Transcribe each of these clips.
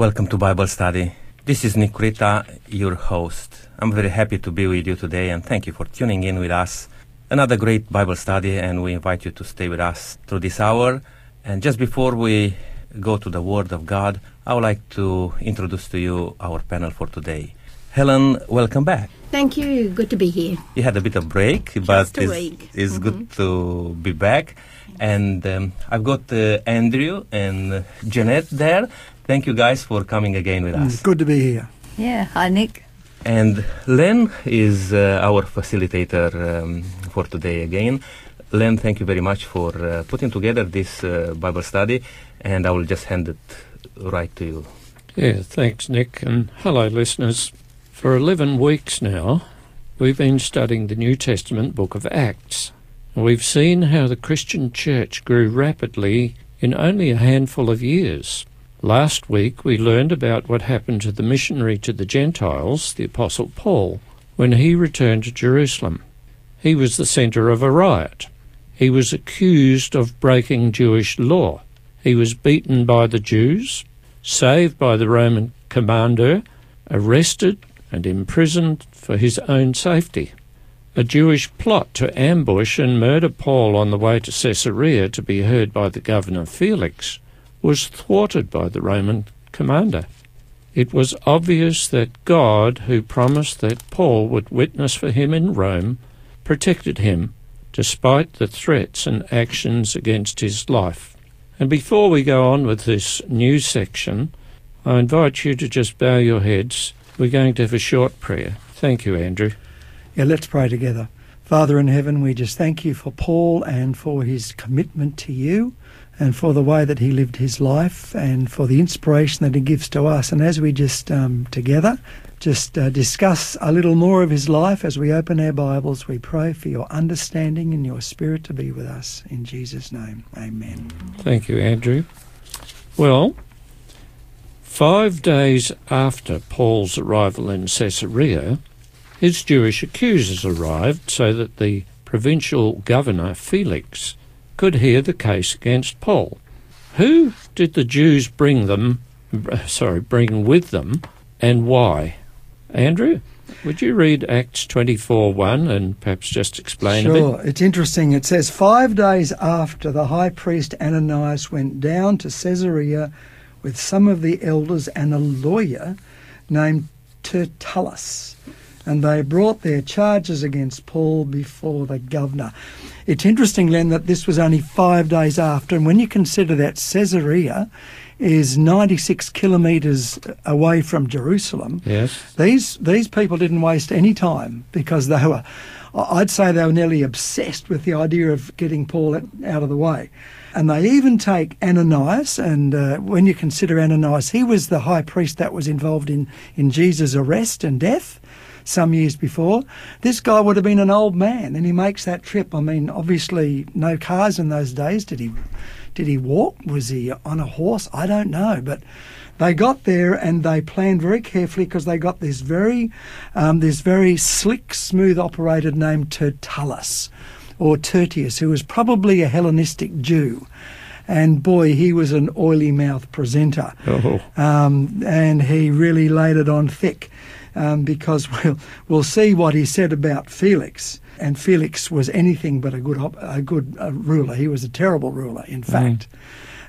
Welcome to Bible Study. This is Nikrita, your host. I'm very happy to be with you today and thank you for tuning in with us. Another great Bible study, and we invite you to stay with us through this hour. And just before we go to the Word of God, I would like to introduce to you our panel for today. Helen, welcome back. Thank you. Good to be here. You had a bit of break, but it's, it's Mhm. good to be back. And um, I've got uh, Andrew and uh, Jeanette there. Thank you guys for coming again with us. Mm, Good to be here. Yeah, hi Nick. And Len is uh, our facilitator um, for today again. Len, thank you very much for uh, putting together this uh, Bible study, and I will just hand it right to you. Yeah, thanks, Nick, and hello, listeners. For 11 weeks now, we've been studying the New Testament book of Acts. We've seen how the Christian church grew rapidly in only a handful of years. Last week, we learned about what happened to the missionary to the Gentiles, the Apostle Paul, when he returned to Jerusalem. He was the centre of a riot. He was accused of breaking Jewish law. He was beaten by the Jews, saved by the Roman commander, arrested and imprisoned for his own safety. A Jewish plot to ambush and murder Paul on the way to Caesarea to be heard by the governor Felix was thwarted by the Roman commander. It was obvious that God, who promised that Paul would witness for him in Rome, protected him despite the threats and actions against his life. And before we go on with this new section, I invite you to just bow your heads. We're going to have a short prayer. Thank you, Andrew. Yeah, let's pray together. Father in heaven, we just thank you for Paul and for his commitment to you and for the way that he lived his life and for the inspiration that he gives to us. And as we just um, together just uh, discuss a little more of his life as we open our Bibles, we pray for your understanding and your spirit to be with us. In Jesus' name, amen. Thank you, Andrew. Well, five days after Paul's arrival in Caesarea, his Jewish accusers arrived so that the provincial governor, Felix, could hear the case against Paul. Who did the Jews bring them, sorry, bring with them, and why? Andrew, would you read Acts 24 1 and perhaps just explain a bit? Sure. It's interesting. It says, Five days after the high priest Ananias went down to Caesarea with some of the elders and a lawyer named Tertullus, and they brought their charges against Paul before the governor. It's interesting, Len, that this was only five days after, and when you consider that Caesarea is 96 kilometres away from Jerusalem, Yes. these these people didn't waste any time because they were, I'd say they were nearly obsessed with the idea of getting Paul out of the way. And they even take Ananias, and uh, when you consider Ananias, he was the high priest that was involved in, in Jesus' arrest and death some years before. This guy would have been an old man, and he makes that trip. I mean, obviously, no cars in those days. Did he? Did he walk? Was he on a horse? I don't know, but they got there and they planned very carefully because they got this very, um, this very slick, smooth operated named Tertullus, or Tertius, who was probably a Hellenistic Jew, and boy, he was an oily mouth presenter, Oh, um, and he really laid it on thick. Um, because we'll we'll see what he said about Felix, and Felix was anything but a good op- a good uh, ruler. He was a terrible ruler, in fact.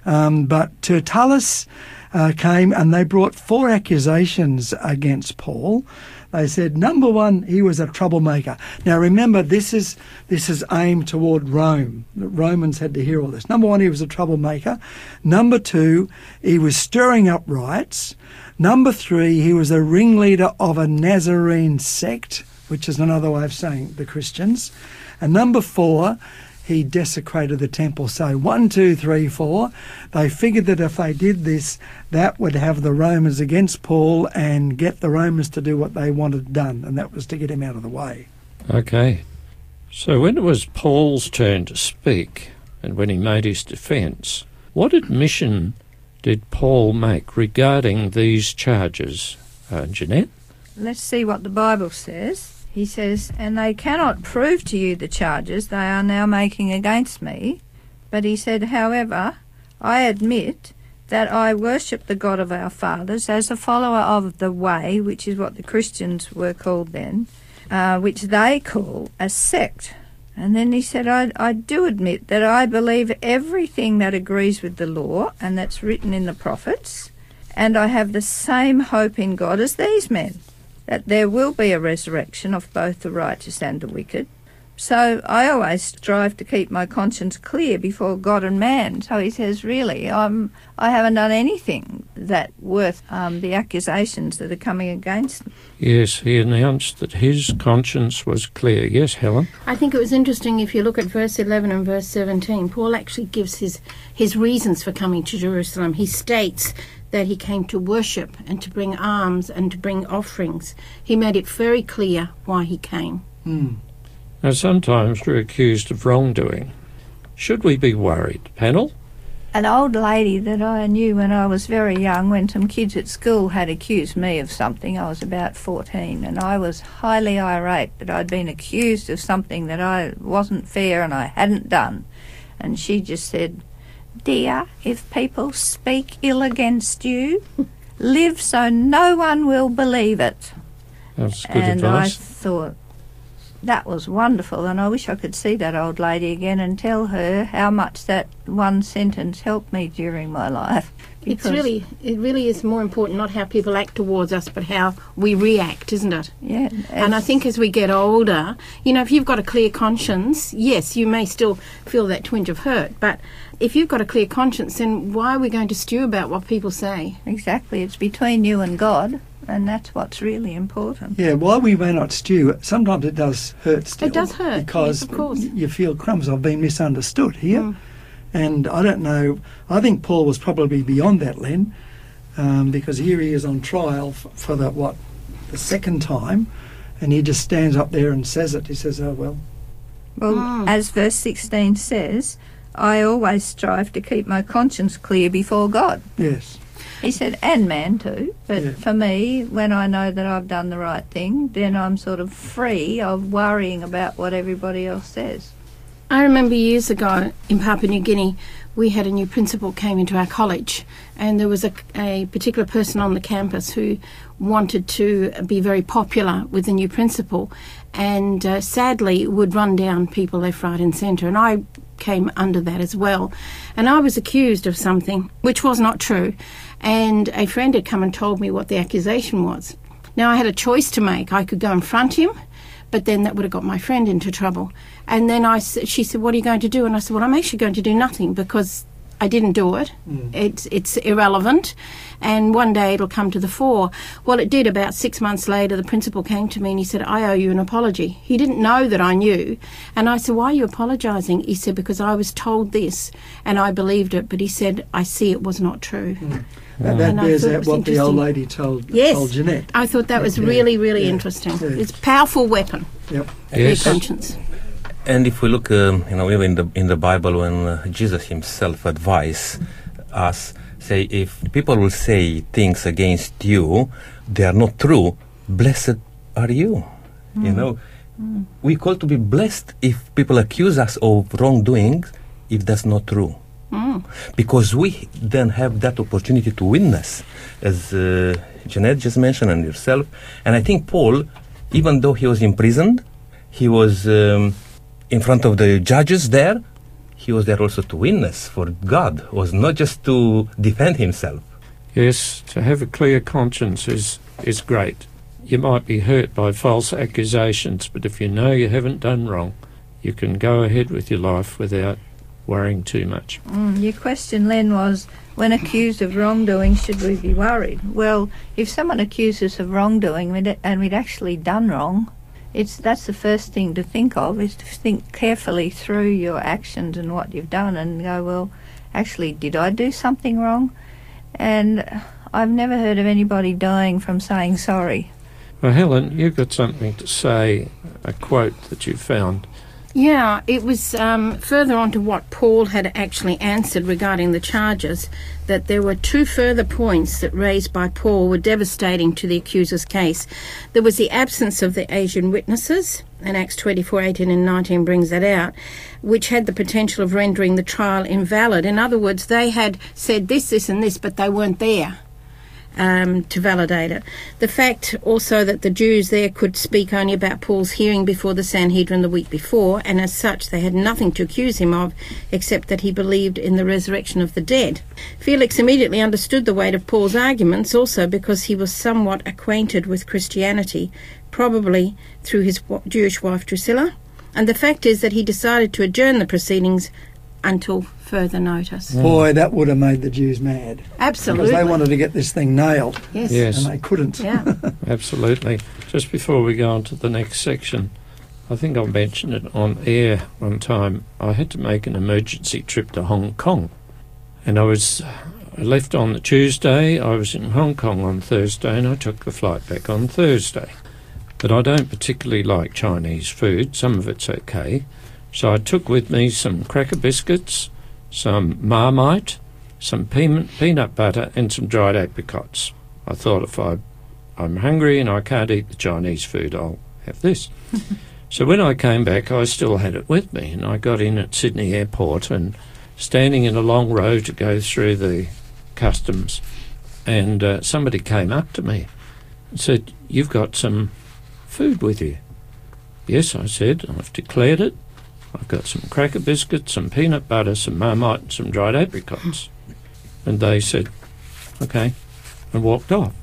Um, but Tertullus uh, came and they brought four accusations against Paul. They said number one, he was a troublemaker. Now remember, this is this is aimed toward Rome. The Romans had to hear all this. Number one, he was a troublemaker. Number two, he was stirring up riots. Number three, he was a ringleader of a Nazarene sect, which is another way of saying the Christians. And number four, he desecrated the temple. So one, two, three, four. They figured that if they did this, that would have the Romans against Paul and get the Romans to do what they wanted done, and that was to get him out of the way. okay. So when it was Paul's turn to speak, and when he made his defence, what admission did Paul make regarding these charges, uh, Jeanette? Let's see what the Bible says. He says, And they cannot prove to you the charges they are now making against me. But he said, However, I admit that I worship the God of our fathers as a follower of the way, which is what the Christians were called then, uh, which they call a sect. And then he said, I, I do admit that I believe everything that agrees with the law and that's written in the prophets, and I have the same hope in God as these men, that there will be a resurrection of both the righteous and the wicked. So I always strive to keep my conscience clear before God and man. So he says, really, I'm, I haven't done anything that worth um, the accusations that are coming against me. Yes, he announced that his conscience was clear. Yes, Helen? I think it was interesting if you look at verse 11 and verse 17. Paul actually gives his, his reasons for coming to Jerusalem. He states that he came to worship and to bring alms and to bring offerings. He made it very clear why he came. Mm. Now, sometimes we're accused of wrongdoing. Should we be worried, panel? An old lady that I knew when I was very young, when some kids at school had accused me of something, I was about 14, and I was highly irate that I'd been accused of something that I wasn't fair and I hadn't done. And she just said, Dear, if people speak ill against you, live so no one will believe it. That's good and I thought that was wonderful, and I wish I could see that old lady again and tell her how much that one sentence helped me during my life. It's really, it really is more important not how people act towards us, but how we react, isn't it? yeah, And I think as we get older, you know, if you've got a clear conscience, yes, you may still feel that twinge of hurt, but if you've got a clear conscience, then why are we going to stew about what people say? exactly it's between you and God, and that's what's really important. Yeah, while we may not stew, sometimes it does hurt still. It does hurt, Because yes, of course. you feel, crumbs, I've been misunderstood here. Mm. And I don't know, I think Paul was probably beyond that, Len, um, because here he is on trial f- for the, what, the second time, and he just stands up there and says it. He says, oh, well, Well, Mm. as verse 16 says, I always strive to keep my conscience clear before God. yes. He said, and man too. But Yeah. for me, when I know that I've done the right thing, then I'm sort of free of worrying about what everybody else says. I remember years ago in Papua New Guinea, we had a new principal came into our college, and there was a, a particular person on the campus who wanted to be very popular with the new principal, and uh, sadly would run down people left, right, and centre. And I came under that as well, and I was accused of something which was not true, and a friend had come and told me what the accusation was. Now I had a choice to make. I could go and front him, but then that would have got my friend into trouble. And then I, she said, "What are you going to do?" And I said, "Well, I'm actually going to do nothing because I didn't do it. Mm. It's it's irrelevant, and one day it'll come to the fore." Well, it did. About six months later, the principal came to me and he said, "I owe you an apology." He didn't know that I knew, and I said, "Why are you apologising?" He said, "Because I was told this, and I believed it." But he said, "I see it was not true." Mm. That, mm. that And bears out what the old lady told, Yes. told Jeanette. I thought that was Yeah. really, really Yeah. interesting. Yeah. It's a powerful weapon. Yep. Your Yes. conscience. And if we look, um, you know, even in the in the Bible, when uh, Jesus Himself advised us, say, if people will say things against you, they are not true. Blessed are you. You know, we call to be blessed if people accuse us of wrongdoing, if that's not true. Mm. Because we then have that opportunity to witness, as uh, Jeanette just mentioned and yourself. And I think Paul, even though he was imprisoned, he was um, in front of the judges there. He was there also to witness for God, was not just to defend himself. Yes, to have a clear conscience is, is great. You might be hurt by false accusations, but if you know you haven't done wrong, you can go ahead with your life without worrying too much. Mm, your question, Len, was when accused of wrongdoing, should we be worried? Well, if someone accuses us of wrongdoing and we'd actually done wrong, it's that's the first thing to think of is to think carefully through your actions and what you've done and go, well, actually, did I do something wrong? And I've never heard of anybody dying from saying sorry. Well, Helen, you've got something to say, a quote that you found. Yeah, it was um, further on to what Paul had actually answered regarding the charges that there were two further points that raised by Paul were devastating to the accuser's case. There was the absence of the Asian witnesses, and Acts 24 18 and 19 brings that out, which had the potential of rendering the trial invalid. In other words, they had said this, this, and this, but they weren't there um, to validate it. The fact also that the Jews there could speak only about Paul's hearing before the Sanhedrin the week before, and as such they had nothing to accuse him of except that he believed in the resurrection of the dead. Felix immediately understood the weight of Paul's arguments also because he was somewhat acquainted with Christianity, probably through his Jewish wife Drusilla. And the fact is that he decided to adjourn the proceedings until further notice. Boy, mm. that would have made the Jews mad. Absolutely. Because they wanted to get this thing nailed, Yes. Yes. and they couldn't. Yeah. Absolutely. Just before we go on to the next section, I think I mentioned it on air one time. I had to make an emergency trip to Hong Kong, and I was I left on the Tuesday. I was in Hong Kong on Thursday, and I took the flight back on Thursday. But I don't particularly like Chinese food. Some of it's okay, so I took with me some cracker biscuits, some marmite, some peanut peanut butter, and some dried apricots. I thought if I I'm hungry and I can't eat the Chinese food, I'll have this. so when I came back, I still had it with me, and I got in at Sydney Airport and standing in a long row to go through the customs, and uh, somebody came up to me and said, "You've got some food with you." Yes, I said. I've declared it. I've got some cracker biscuits, some peanut butter, some marmite, and some dried apricots. And they said, "Okay," and walked off.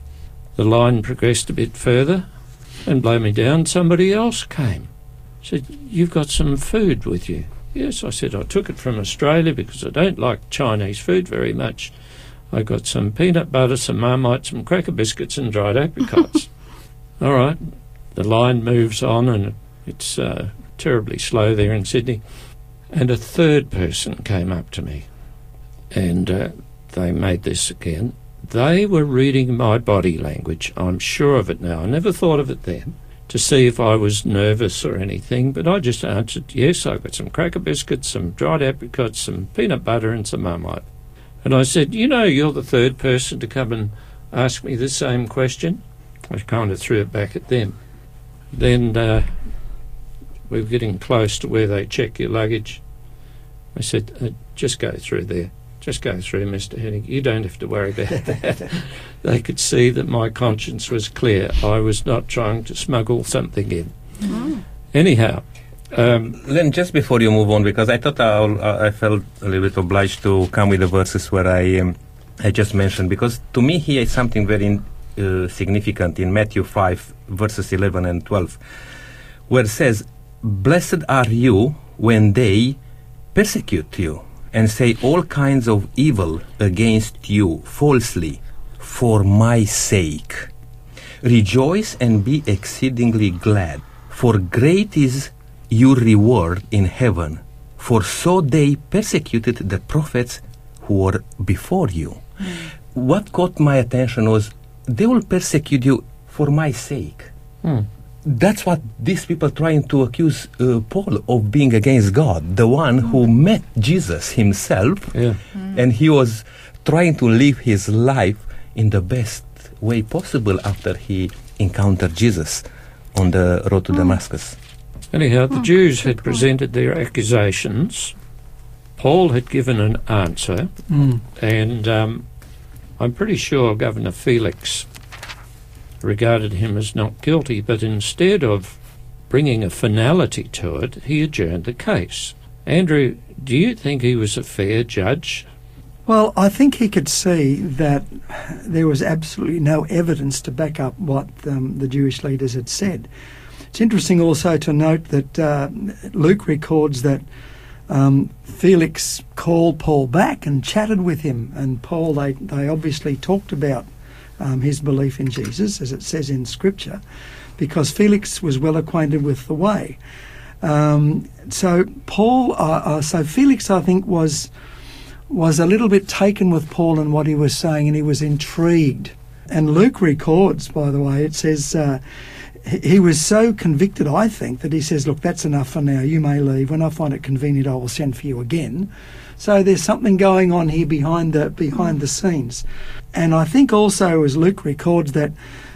The line progressed a bit further, and blow me down, somebody else came. Said, You've got some food with you. Yes, I said, I took it from Australia because I don't like Chinese food very much. I got some peanut butter, some marmite, some cracker biscuits, and dried apricots. All right. The line moves on, and it's uh, terribly slow there in Sydney. And a third person came up to me, and uh, they made this again. They were reading my body language. I'm sure of it now. I never thought of it then to see if I was nervous or anything, but I just answered, yes, I've got some cracker biscuits, some dried apricots, some peanut butter, and some marmite. And I said, you know, you're the third person to come and ask me the same question. I kind of threw it back at them. Then uh, we were getting close to where they check your luggage. I said, uh, just go through there. Just go through, Mr. Henning. You don't have to worry about that. they could see that my conscience was clear. I was not trying to smuggle something in. Anyhow, um, Len, just before you move on, because I thought I'll, I felt a little bit obliged to come with the verses where I um, I just mentioned, because to me here is something very uh, significant in Matthew 5, verses 11 and 12, where it says, Blessed are you when they persecute you and say all kinds of evil against you falsely for my sake. Rejoice and be exceedingly glad, for great is your reward in heaven. For so they persecuted the prophets who were before you. What caught my attention was they will persecute you for my sake. hmm, That's what these people trying to accuse uh, Paul of being against God, the one who met Jesus himself, yeah, and he was trying to live his life in the best way possible after he encountered Jesus on the road to Damascus. Anyhow, the Jews had presented their accusations. Paul had given an answer, Mm. and um, I'm pretty sure Governor Felix regarded him as not guilty, but instead of bringing a finality to it, he adjourned the case. Andrew, do you think he was a fair judge? Well, I think he could see that there was absolutely no evidence to back up what um, the Jewish leaders had said. It's interesting also to note that uh, Luke records that um, Felix called Paul back and chatted with him, and Paul they they obviously talked about um, his belief in Jesus, as it says in Scripture, because Felix was well acquainted with the way. Um, so Paul, uh, uh, so Felix, I think was was a little bit taken with Paul and what he was saying, and he was intrigued. And Luke records, by the way, it says uh, he was so convicted, I think, that he says, Look, that's enough for now. You may leave. When I find it convenient, I will send for you again. So there's something going on here behind the behind the scenes. And I think also, as Luke records, that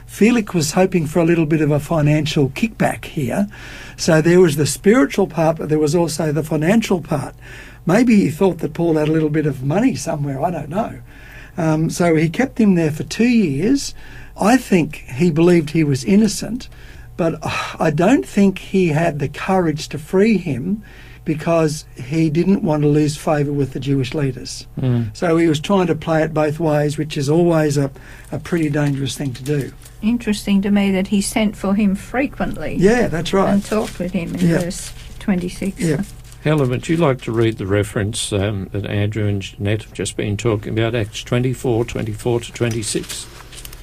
Felix was hoping for a little bit of a financial kickback here. So there was the spiritual part, but there was also the financial part. Maybe he thought that Paul had a little bit of money somewhere, I don't know. Um, so he kept him there for two years. I think he believed he was innocent, but uh, I don't think he had the courage to free him because he didn't want to lose favour with the Jewish leaders. So he was trying to play it both ways, which is always a, a pretty dangerous thing to do. Interesting to me that he sent for him frequently Yeah, that's right. and talked with him in Yeah. verse 26. Yeah. Helen, would you like to read the reference um, that Andrew and Jeanette have just been talking about, Acts 24, 24 to 26?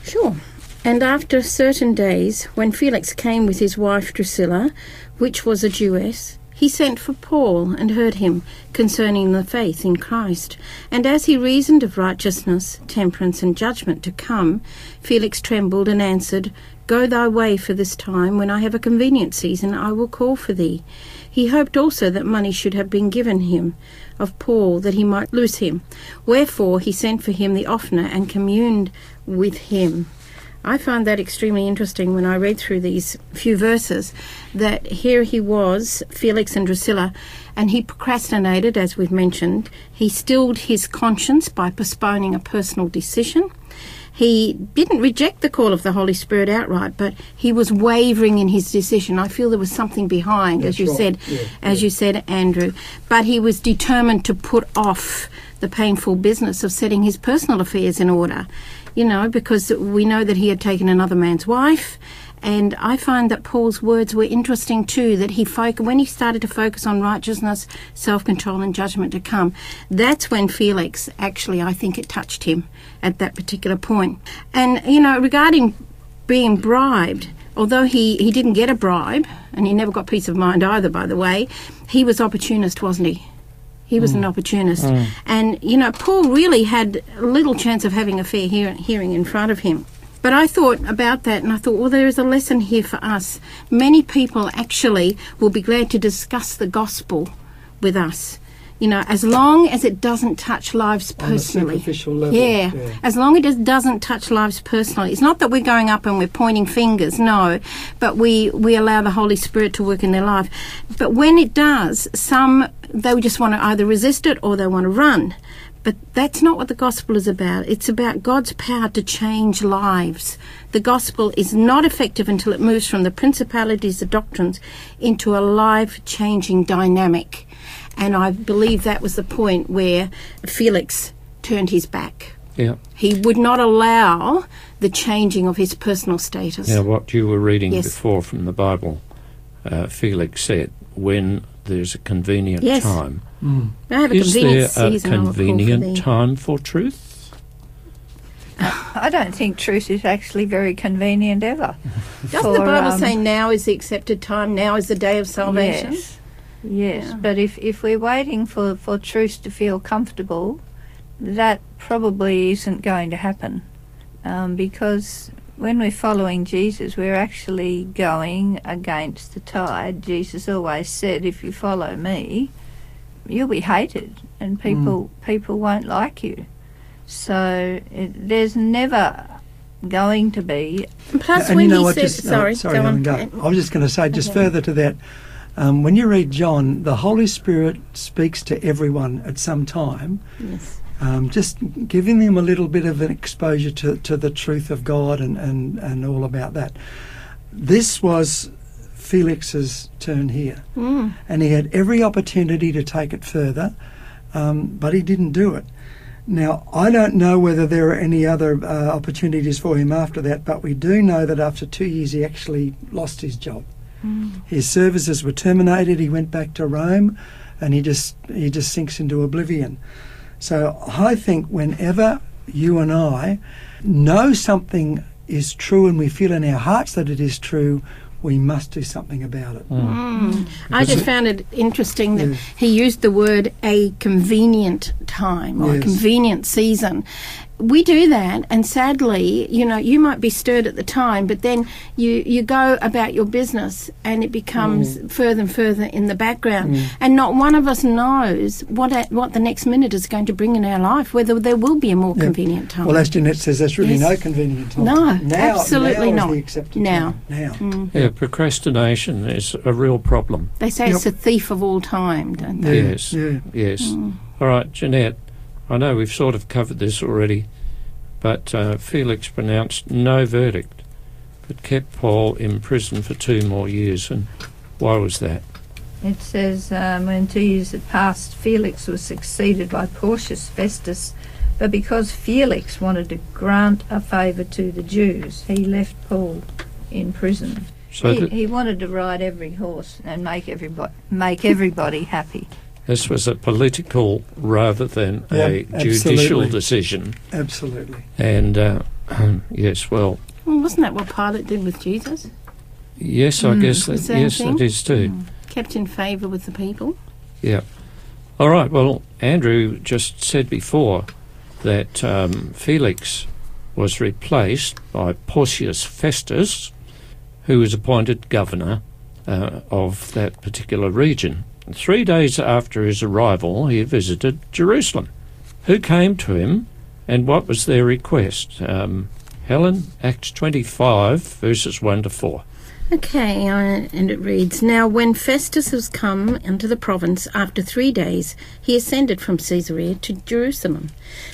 Sure. And after certain days, when Felix came with his wife Drusilla, which was a Jewess, he sent for Paul and heard him concerning the faith in Christ. And as he reasoned of righteousness, temperance, and judgment to come, Felix trembled and answered, Go thy way for this time, when I have a convenient season I will call for thee. He hoped also that money should have been given him of Paul, that he might loose him. Wherefore he sent for him the oftener and communed with him. I find that extremely interesting when I read through these few verses that here he was, Felix and Drusilla, and he procrastinated, as we've mentioned. He stilled his conscience by postponing a personal decision. He didn't reject the call of the Holy Spirit outright, but he was wavering in his decision. I feel there was something behind, as you right. said, Yeah, as yeah. you said, Andrew. But he was determined to put off the painful business of setting his personal affairs in order. You know, because we know that he had taken another man's wife. And I find that Paul's words were interesting too. That he foc- when he started to focus on righteousness, self-control, and judgment to come, that's when Felix actually, I think, it touched him at that particular point. And you know, regarding being bribed, although he, he didn't get a bribe, and he never got peace of mind either, by the way, he was opportunist, wasn't he? He was an mm. opportunist. Mm. And, you know, Paul really had little chance of having a fair hear- hearing in front of him. But I thought about that and I thought, well, there is a lesson here for us. Many people actually will be glad to discuss the gospel with us. You know, as long as it doesn't touch lives personally. level, Yeah. yeah. As long as it doesn't touch lives personally. It's not that we're going up and we're pointing fingers, no, but we, we allow the Holy Spirit to work in their life. But when it does, some, they just want to either resist it or they want to run. But that's not what the gospel is about. It's about God's power to change lives. The gospel is not effective until it moves from the principalities, the doctrines, into a life changing dynamic. And I believe that was the point where Felix turned his back. Yeah. He would not allow the changing of his personal status. Now, what you were reading Yes. before from the Bible, uh, Felix said, when there's a convenient Yes. time. I have a Is there a season. I will call for convenient time for truth? I don't think truth is actually very convenient ever. Doesn't the Bible um, say now is the accepted time, now is the day of salvation? Yes. Yes, Yeah. but if, if we're waiting for, for truth to feel comfortable, that probably isn't going to happen. Um, because when we're following Jesus, we're actually going against the tide. Jesus always said, if you follow me, you'll be hated and people, people won't like you. So it, there's never going to be And plus, when you know he what? said, Just, oh, sorry, sorry, go Helen, on. go. I was just going to say, just Okay. further to that, um, when you read John, the Holy Spirit speaks to everyone at some time, Yes. Um, just giving them a little bit of an exposure to, to the truth of God and, and, and all about that. This was Felix's turn here, Mm. and he had every opportunity to take it further, um, but he didn't do it. Now, I don't know whether there are any other uh, opportunities for him after that, but we do know that after two years he actually lost his job. His services were terminated. He went back to Rome, and he just he just sinks into oblivion. So I think whenever you and I know something is true and we feel in our hearts that it is true, we must do something about it. Mm. I just found it interesting that Yes. he used the word a convenient time or a convenient season. We do that, and sadly, you know, you might be stirred at the time, but then you, you go about your business and it becomes Mm. further and further in the background. And not one of us knows what a, what the next minute is going to bring in our life, whether there will be a more Yeah. convenient time. Well, as Jeanette says, there's really Yes. no convenient time. No, now, absolutely now not. Is the accepted Now. time. Now. Mm. Yeah, procrastination is a real problem. They say it's a thief of all time, don't they? Yeah, Yes. Yeah. Yes. Mm. All right, Jeanette, I know we've sort of covered this already, but uh, Felix pronounced no verdict, but kept Paul in prison for two more years. And why was that? It says um, when two years had passed, Felix was succeeded by Porcius Festus, but because Felix wanted to grant a favour to the Jews, he left Paul in prison. So he, he wanted to ride every horse and make everybody make everybody happy. This was a political rather than a judicial absolutely. decision. Absolutely. And uh, yes, well, Well, wasn't that what Pilate did with Jesus? yes, I Mm, guess the that, yes, thing. it is too. Kept in favour with the people. Yeah. All right. Well, Andrew just said before that um, Felix was replaced by Porcius Festus, who was appointed governor uh, of that particular region. Three days after his arrival, he visited Jerusalem. Who came to him, and what was their request? Um, Helen, Acts 25, verses 1 to 4. Okay, uh, and it reads Now, when Festus was come into the province after three days, he ascended from Caesarea to Jerusalem.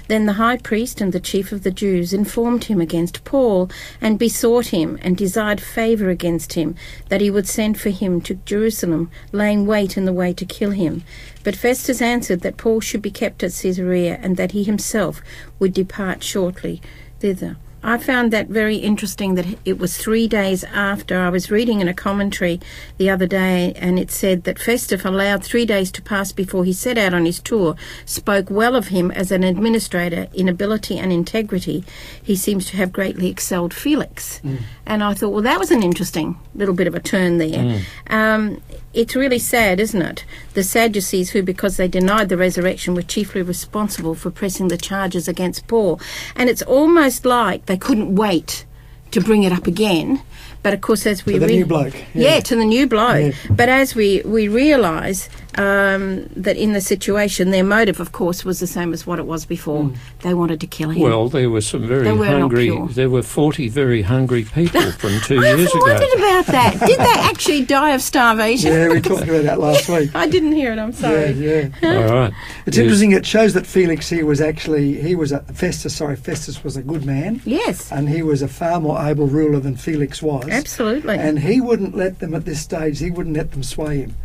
Then the high priest and the chief of the Jews informed him against Paul, and besought him, and desired favour against him, that he would send for him to Jerusalem, laying wait in the way to kill him. But Festus answered that Paul should be kept at Caesarea, and that he himself would depart shortly thither. I found that very interesting that it was three days after. I was reading in a commentary the other day, and it said that Festus allowed three days to pass before he set out on his tour, spoke well of him as an administrator in ability and integrity. He seems to have greatly excelled Felix. And I thought, well, that was an interesting little bit of a turn there. Um, it's really sad, isn't it? The Sadducees, who, because they denied the resurrection, were chiefly responsible for pressing the charges against Paul. And it's almost like they couldn't wait to bring it up again. But of course, as we To the re- new bloke. yeah. to the new bloke. Yeah. But as we we realise um, that in the situation, their motive, of course, was the same as what it was before. They wanted to kill him. Well, there were some very They were not hungry. pure. There were forty very hungry people from two I years ago. I wondered about that. Did they actually die of starvation? Yeah, we talked about that last week. I didn't hear it. I'm sorry. Yeah, yeah. All right. It's Yes. interesting. It shows that Felix here was actually he was a Festus. Sorry, Festus was a good man, Yes, and he was a far more able ruler than Felix was. absolutely. And he wouldn't let them at this stage. He wouldn't let them sway him.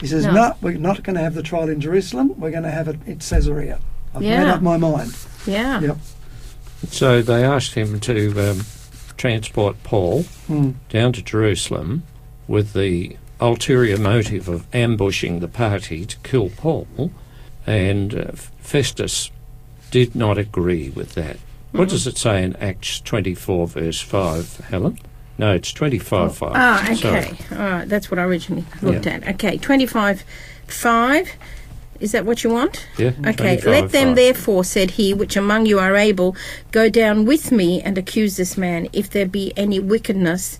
He says, No. "No, we're not going to have the trial in Jerusalem. We're going to have it at Caesarea. I've made up my mind." yeah. Yep. So they asked him to um, transport Paul Hmm. down to Jerusalem with the ulterior motive of ambushing the party to kill Paul, and uh, Festus did not agree with that. What does it say in Acts 24, verse 5, Helen? No, it's 25, 5. Ah, Sorry. okay. All right, that's what I originally looked at. Okay, 25 5. Is that what you want? Yeah, Okay, let them 5. therefore, said he, which among you are able, go down with me and accuse this man, if there be any wickedness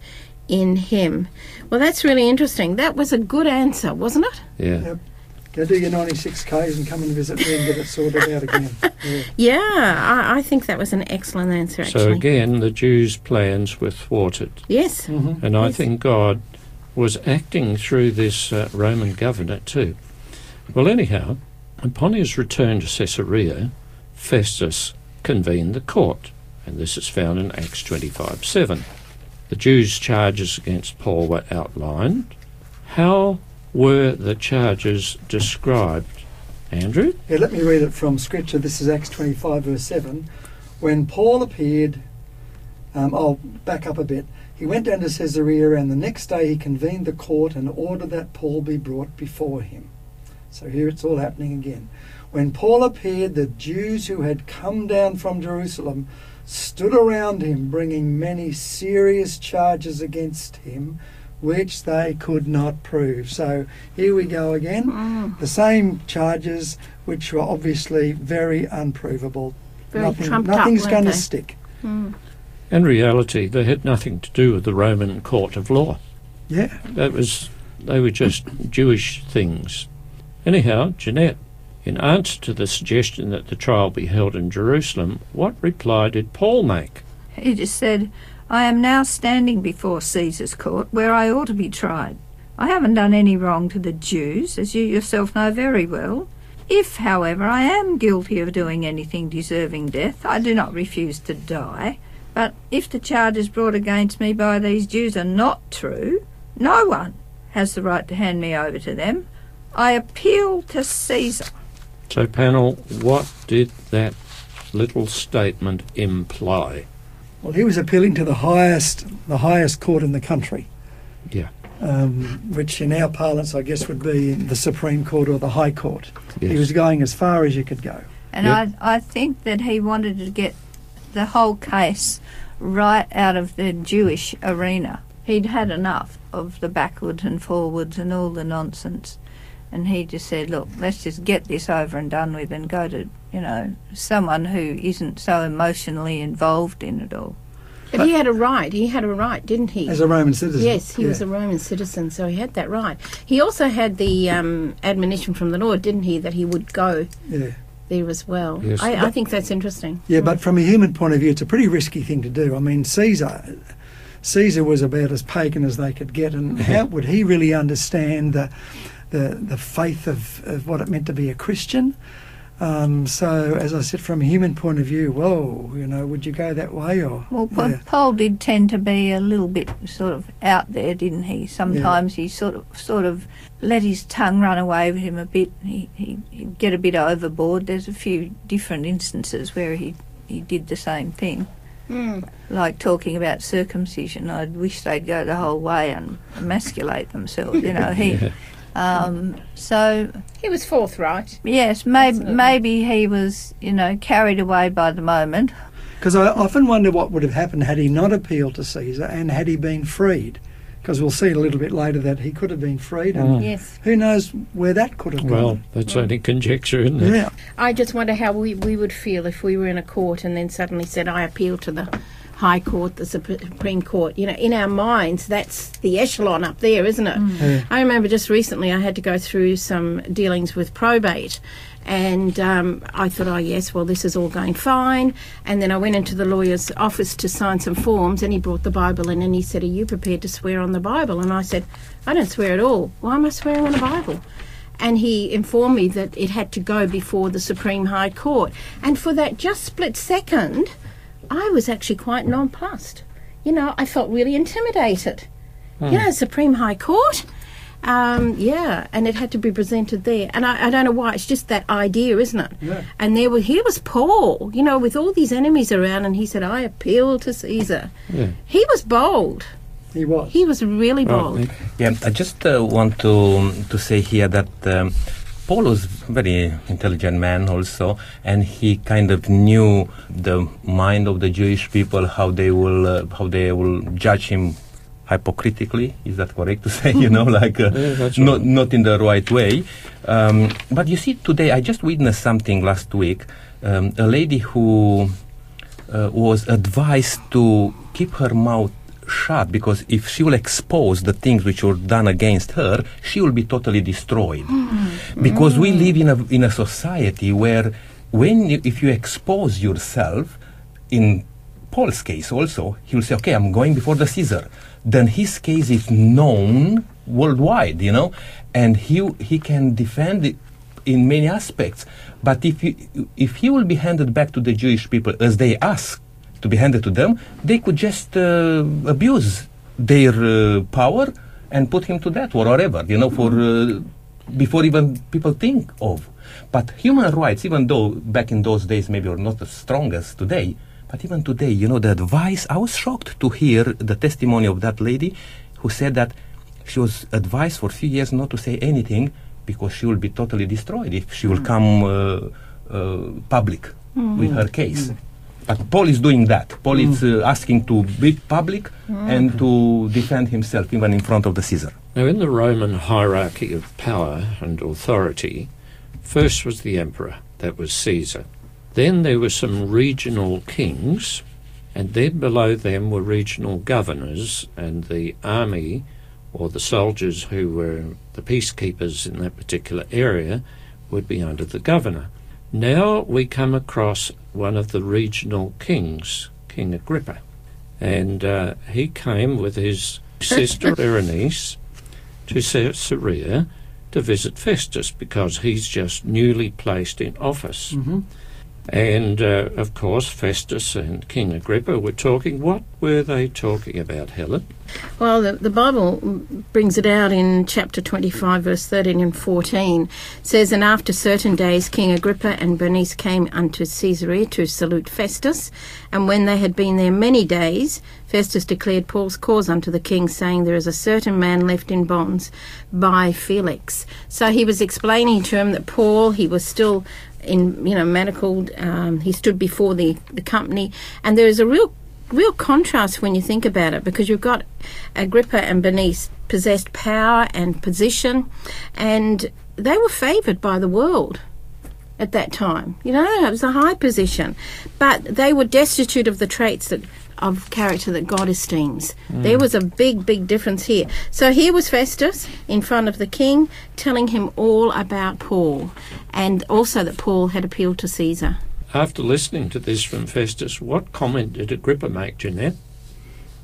in him. Well, that's really interesting. That was a good answer, wasn't it? Yeah. Yep. Go do your 96 Ks and come and visit me and get it sorted out again. Yeah. Yeah, I, I think that was an excellent answer, actually. So again, the Jews' plans were thwarted. yes. Mhm. And I Yes. think God was acting through this uh, Roman governor too. Well, anyhow, upon his return to Caesarea, Festus convened the court, and this is found in Acts 25 7. The Jews' charges against Paul were outlined. How were the charges described? Andrew? Yeah, let me read it from Scripture. This is Acts 25, verse 7. When Paul appeared, um, I'll back up a bit. He went down to Caesarea, and the next day he convened the court and ordered that Paul be brought before him. So here it's all happening again. When Paul appeared, the Jews who had come down from Jerusalem stood around him, bringing many serious charges against him, which they could not prove. So here we go again Mm, the same charges which were obviously very unprovable. very Nothing, trumped nothing's going to they? stick. In reality, they had nothing to do with the Roman court of law. Yeah. That was, they were just Jewish things. Anyhow, Jeanette, in answer to the suggestion that the trial be held in Jerusalem, what reply did Paul make? He just said, I am now standing before Caesar's court where I ought to be tried. I haven't done any wrong to the Jews, as you yourself know very well. If, however, I am guilty of doing anything deserving death, I do not refuse to die. But if the charges brought against me by these Jews are not true, no one has the right to hand me over to them. I appeal to Caesar. So, panel, what did that little statement imply? Well, he was appealing to the highest, the highest court in the country, Yeah. um, which in our parlance, I guess, would be the Supreme Court or the High Court. He was going as far as you could go. And Yep. I, I think that he wanted to get the whole case right out of the Jewish arena. He'd had enough of the backwards and forwards and all the nonsense. And he just said, look, let's just get this over and done with and go to, you know, someone who isn't so emotionally involved in it all. But he had a right. He had a right, didn't he? As a Roman citizen. Yes, he yeah. was a Roman citizen, so he had that right. He also had the um, admonition from the Lord, didn't he, that he would go Yeah. there as well. Yes. I, I think that's interesting. Yeah, but from a human point of view, it's a pretty risky thing to do. I mean, Caesar, Caesar was about as pagan as they could get, and how would he really understand the the, the faith of, of what it meant to be a Christian? Um, so, as I said, from a human point of view, whoa, you know, would you go that way or? Well, yeah. Paul did tend to be a little bit sort of out there, didn't he? Sometimes he sort of sort of let his tongue run away with him a bit. He, he he'd get a bit overboard. There's a few different instances where he he did the same thing, Mm. like talking about circumcision. I wish they'd go the whole way and emasculate themselves. You know, he. Yeah. Um, so He was forthright. yes, maybe Absolutely. maybe he was you know carried away by the moment. Because I often wonder what would have happened had he not appealed to Caesar and had he been freed. Because we'll see a little bit later that he could have been freed, and Mm. Yes. who knows where that could have Well, gone. Well, that's only conjecture, isn't it? Yeah, I just wonder how we, we would feel if we were in a court and then suddenly said, I appeal to the High Court, the Supreme Court. You know, in our minds, that's the echelon up there, isn't it? Yeah. I remember just recently I had to go through some dealings with probate. And um, I thought, oh, yes, well, this is all going fine. And then I went into the lawyer's office to sign some forms, and he brought the Bible in and he said, Are you prepared to swear on the Bible? And I said, I don't swear at all. Why am I swearing on the Bible? And he informed me that it had to go before the Supreme High Court. And for that just split second, I was actually quite nonplussed. You know, I felt really intimidated. You know, Supreme High Court. Um, yeah, and it had to be presented there. And I, I don't know why. It's just that idea, isn't it? Yeah. And there was here was Paul, you know, with all these enemies around, and he said, "I appeal to Caesar." Yeah. He was bold. he was. He was really bold. Nick? Yeah, I just uh, want to to say here that um, Paul was a very intelligent man also, and he kind of knew the mind of the Jewish people, how they will uh, how they will judge him hypocritically. Is that correct to say? You know, like uh, Yeah, not not in the right way. Um, but you see, today I just witnessed something last week. Um, a lady who uh, was advised to keep her mouth shut because if she will expose the things which were done against her, she will be totally destroyed. Hmm. Because we hmm. live in a in a society where when you, if you expose yourself, in Paul's case also, he will say, "Okay, I'm going before the Caesar." Then his case is known worldwide, you know, and he he can defend it in many aspects. But if you, if he will be handed back to the Jewish people as they ask to be handed to them, they could just uh, abuse their uh, power and put him to death or whatever, you know, for uh, before even people think of. But human rights, even though back in those days maybe are not as strong as today, but even today, you know, the advice, I was shocked to hear the testimony of that lady who said that she was advised for a few years not to say anything because she will be totally destroyed if she will come uh, uh, public with her case. But Paul is doing that. Paul is uh, asking to be public and to defend himself even in front of the Caesar. Now, in the Roman hierarchy of power and authority, first was the emperor, that was Caesar. Then there were some regional kings, and then below them were regional governors, and the army or the soldiers who were the peacekeepers in that particular area would be under the governor. Now we come across one of the regional kings, King Agrippa, and uh, he came with his sister Berenice to Caesarea to visit Festus because he's just newly placed in office. Mm-hmm. And uh, of course, Festus and King Agrippa were talking. What were they talking about, Helen? Well, the, the Bible brings it out in chapter 25, verse 13 and 14. It says, And after certain days, King Agrippa and Bernice came unto Caesarea to salute Festus. And when they had been there many days, Festus declared Paul's cause unto the king, saying, There is a certain man left in bonds by Felix. So he was explaining to him that Paul, he was still in, you know, manacled. Um, he stood before the, the company. And there is a real real contrast when you think about it because you've got Agrippa and Bernice possessed power and position and they were favoured by the world at that time. You know, it was a high position. But they were destitute of the traits that of character that God esteems. Mm. There was a big, big difference here. So here was Festus in front of the king telling him all about Paul and also that Paul had appealed to Caesar. After listening to this from Festus, what comment did Agrippa make, Jeanette?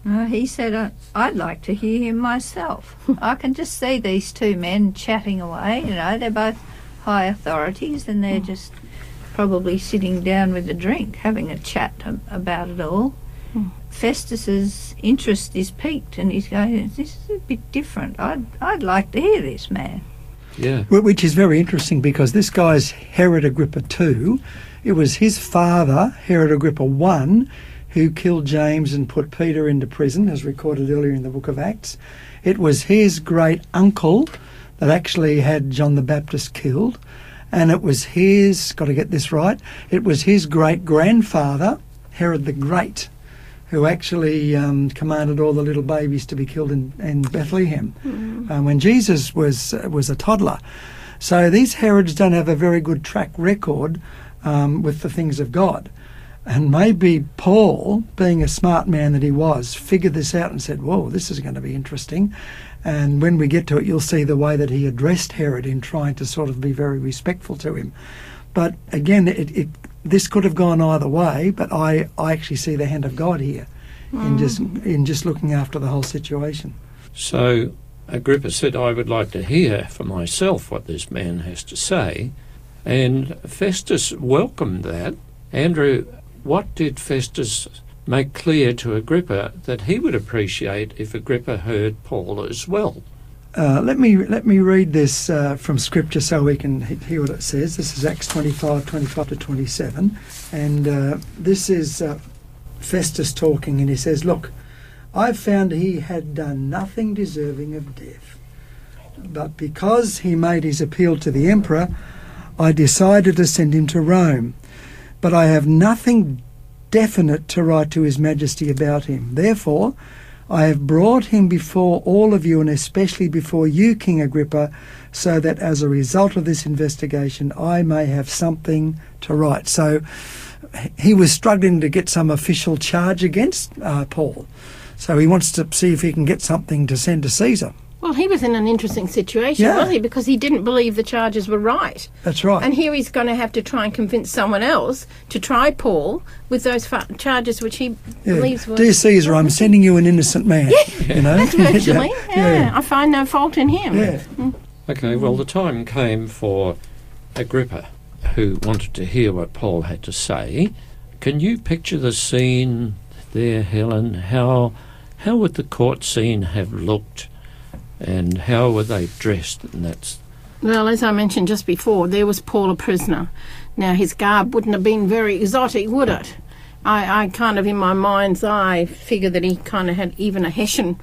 Uh, he said, uh, I'd like to hear him myself. I can just see these two men chatting away. You know, they're both high authorities and they're just probably sitting down with a drink, having a chat about it all. Festus's interest is piqued and he's going, This is a bit different. I'd, I'd like to hear this man. Yeah. Which is very interesting because this guy's Herod Agrippa II it was his father, Herod Agrippa I, who killed James and put Peter into prison, as recorded earlier in the book of Acts. It was his great uncle that actually had John the Baptist killed. And it was his, got to get this right, it was his great grandfather, Herod the Great, who actually um, commanded all the little babies to be killed in, in Bethlehem mm. um, when Jesus was, uh, was a toddler. So these Herods don't have a very good track record um, with the things of God. And maybe Paul, being a smart man that he was, figured this out and said, Whoa, this is going to be interesting. And when we get to it, you'll see the way that he addressed Herod in trying to sort of be very respectful to him. But again, it, it this could have gone either way, but I, I actually see the hand of God here mm. in just in just looking after the whole situation. So Agrippa said, I would like to hear for myself what this man has to say. And Festus welcomed that. Andrew, what did Festus make clear to Agrippa that he would appreciate if Agrippa heard Paul as well? Uh, let me let me read this uh, from Scripture so we can hear what it says. This is Acts 25, 25 to 27. And uh, this is uh, Festus talking, and he says, Look, I found he had done nothing deserving of death. But because he made his appeal to the emperor, I decided to send him to Rome, but I have nothing definite to write to His Majesty about him. Therefore, I have brought him before all of you, and especially before you, King Agrippa, so that as a result of this investigation, I may have something to write. So he was struggling to get some official charge against uh, Paul. So he wants to see if he can get something to send to Caesar. Well, he was in an interesting situation, yeah. wasn't he? Because he didn't believe the charges were right. That's right. And here he's going to have to try and convince someone else to try Paul with those fa- charges which he yeah. believes were. Dear Caesar, I'm sending you an innocent man. Yeah, you know? that's virtually. yeah. yeah. I find no fault in him. Yeah. Mm. Okay, well, the time came for Agrippa, who wanted to hear what Paul had to say. Can you picture the scene there, Helen? How how would the court scene have looked? And how were they dressed? And that's well, as I mentioned just before, there was Paul a prisoner. Now his garb wouldn't have been very exotic, would it? I, I kind of in my mind's eye figure that he kind of had even a Hessian,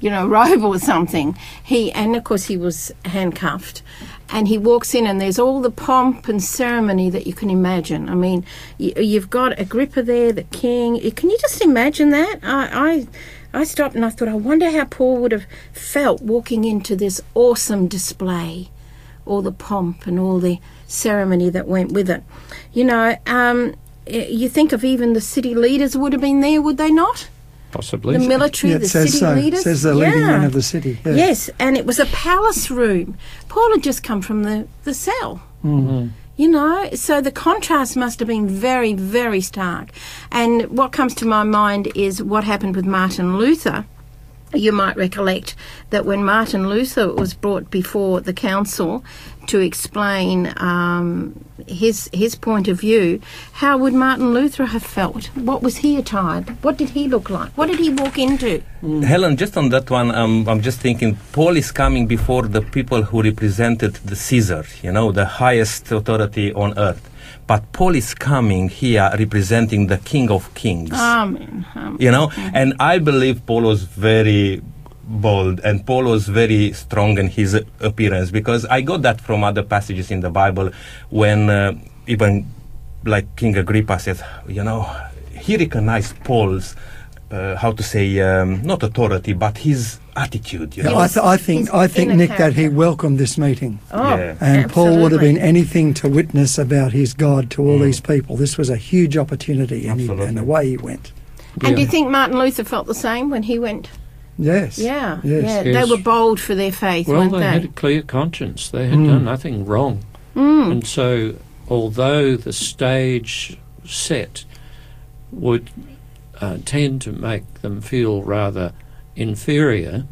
you know, robe or something. He and of course he was handcuffed, and he walks in and there's all the pomp and ceremony that you can imagine. I mean, you, have got Agrippa there, the king. Can you just imagine that? I, I I stopped and I thought, I wonder how Paul would have felt walking into this awesome display. all the pomp and all the ceremony that went with it. You know, um, you think of even the city leaders would have been there, would they not? Possibly. The military, Yeah, the says city so. leaders. says the leading Yeah. men of the city. Yeah. Yes, and it was a palace room. Paul had just come from the, the cell. Mm-hmm. You know, so the contrast must have been very, very stark. And what comes to my mind is what happened with Martin Luther. You might recollect that when Martin Luther was brought before the council to explain um, his his point of view, how would Martin Luther have felt? What was he attired? What did he look like? What did he walk into? Helen, just on that one, um, I'm just thinking Paul is coming before the people who represented the Caesar, you know, the highest authority on earth. But Paul is coming here representing the King of Kings. Amen. Amen. you know and i believe paul was very bold and paul was very strong in his appearance because i got that from other passages in the bible when uh, even like king agrippa says you know he recognized paul's uh, how to say um, not authority but his attitude you Yeah, know I, th- I think I think inner Nick that he welcomed this meeting, Oh, Yeah. and Paul would have been anything to witness about his God to all these people. This was a huge opportunity, and, he, Absolutely. and away he went. And do you think Martin Luther felt the same when he went? Yes. Yeah, Yes. yeah. They were bold for their faith, Well, weren't they they? had a clear conscience. They had Mm. done nothing wrong. Mm. And so, although the stage set would uh, tend to make them feel rather inferior,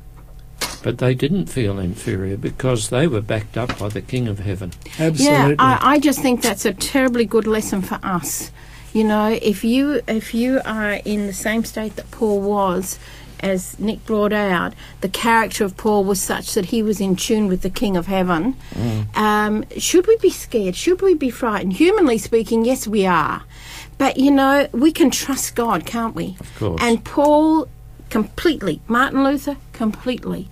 but they didn't feel inferior because they were backed up by the King of Heaven. Absolutely. Yeah, I, I just think that's a terribly good lesson for us. You know, if you if you are in the same state that Paul was, as Nick brought out, the character of Paul was such that he was in tune with the King of Heaven. Um, should we be scared? Should we be frightened? Humanly speaking, yes, we are. But you know, we can trust God, can't we? Of course. And Paul completely, Martin Luther completely